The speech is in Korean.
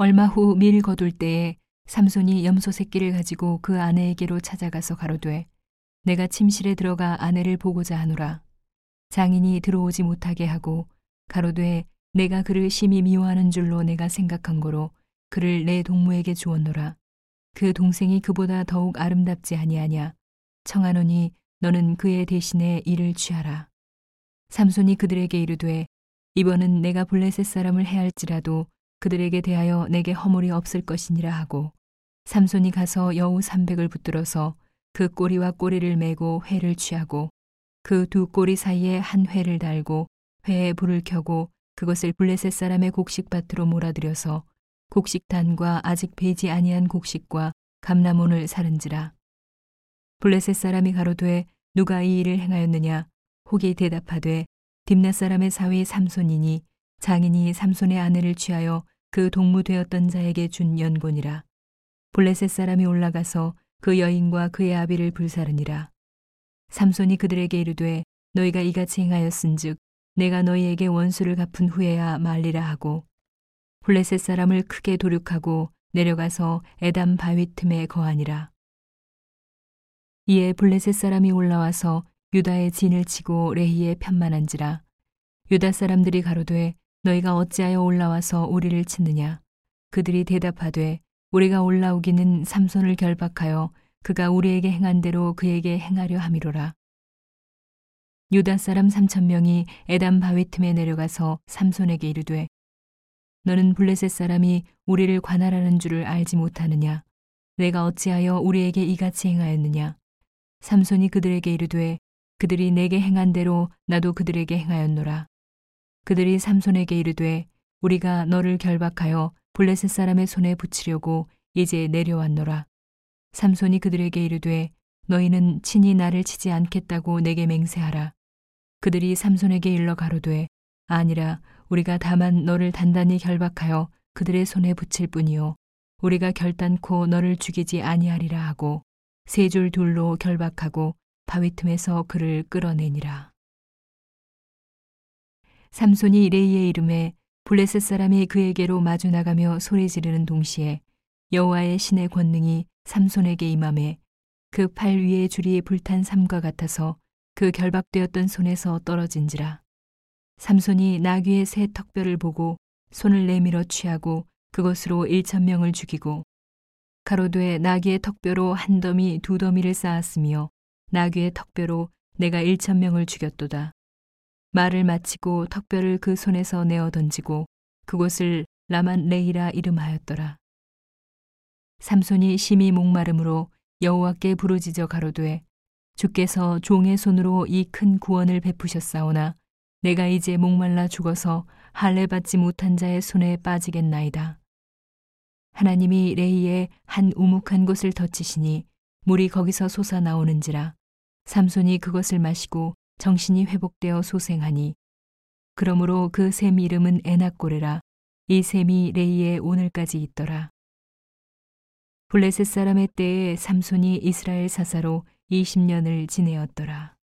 얼마 후 밀 거둘 때에 삼손이 염소 새끼를 가지고 그 아내에게로 찾아가서 가로되 내가 침실에 들어가 아내를 보고자 하노라. 장인이 들어오지 못하게 하고 가로되 내가 그를 심히 미워하는 줄로 내가 생각한 거로 그를 내 동무에게 주었노라. 그 동생이 그보다 더욱 아름답지 아니하냐. 청하노니 너는 그의 대신에 이를 취하라. 삼손이 그들에게 이르되 이번은 내가 블레셋 사람을 해할지라도 그들에게 대하여 내게 허물이 없을 것이니라 하고 삼손이 가서 여우 삼백을 붙들어서 그 꼬리와 꼬리를 메고 회를 취하고 그 두 꼬리 사이에 한 회를 달고 회에 불을 켜고 그것을 블레셋 사람의 곡식밭으로 몰아들여서 곡식단과 아직 배지 아니한 곡식과 감나몬을 사른지라. 블레셋 사람이 가로되 누가 이 일을 행하였느냐? 혹이 대답하되 딥나 사람의 사위 삼손이니 장인이 삼손의 아내를 취하여 그 동무되었던 자에게 준 연곤이라. 블레셋 사람이 올라가서 그 여인과 그의 아비를 불사르니라. 삼손이 그들에게 이르되 너희가 이같이 행하였은즉 내가 너희에게 원수를 갚은 후에야 말리라 하고 블레셋 사람을 크게 도륙하고 내려가서 에담 바위 틈에 거하니라. 이에 블레셋 사람이 올라와서 유다의 진을 치고 레히에 편만한지라 유다 사람들이 가로되 너희가 어찌하여 올라와서 우리를 치느냐? 그들이 대답하되 우리가 올라오기는 삼손을 결박하여 그가 우리에게 행한 대로 그에게 행하려 함이로라. 유다 사람 삼천 명이 에담 바위 틈에 내려가서 삼손에게 이르되 너는 블레셋 사람이 우리를 관할하는 줄을 알지 못하느냐? 내가 어찌하여 우리에게 이같이 행하였느냐? 삼손이 그들에게 이르되 그들이 내게 행한 대로 나도 그들에게 행하였노라. 그들이 삼손에게 이르되 우리가 너를 결박하여 블레셋 사람의 손에 붙이려고 이제 내려왔노라. 삼손이 그들에게 이르되 너희는 친히 나를 치지 않겠다고 내게 맹세하라. 그들이 삼손에게 일러 가로되 아니라 우리가 다만 너를 단단히 결박하여 그들의 손에 붙일 뿐이요 우리가 결단코 너를 죽이지 아니하리라 하고 세 줄 둘로 결박하고 바위 틈에서 그를 끌어내니라. 삼손이 레이의 이름에 블레셋 사람이 그에게로 마주 나가며 소리 지르는 동시에 여호와의 신의 권능이 삼손에게 임함에 그 팔 위에 줄이 불탄 삼과 같아서 그 결박되었던 손에서 떨어진지라. 삼손이 나귀의 새 턱뼈를 보고 손을 내밀어 취하고 그것으로 일천 명을 죽이고 가로되 나귀의 턱뼈로 한 더미 두 더미를 쌓았으며 나귀의 턱뼈로 내가 일천 명을 죽였도다. 말을 마치고 턱뼈를 그 손에서 내어 던지고 그곳을 라만 레이라 이름하였더라. 삼손이 심히 목마름으로 여호와께 부르짖어 가로되 주께서 종의 손으로 이 큰 구원을 베푸셨사오나 내가 이제 목말라 죽어서 할례 받지 못한 자의 손에 빠지겠나이다. 하나님이 레이에 한 우묵한 곳을 덧치시니 물이 거기서 솟아 나오는지라 삼손이 그것을 마시고 정신이 회복되어 소생하니 그러므로 그 샘 이름은 에낙고레라 이 샘이 레이에 오늘까지 있더라. 블레셋 사람의 때에 삼손이 이스라엘 사사로 20년을 지내었더라.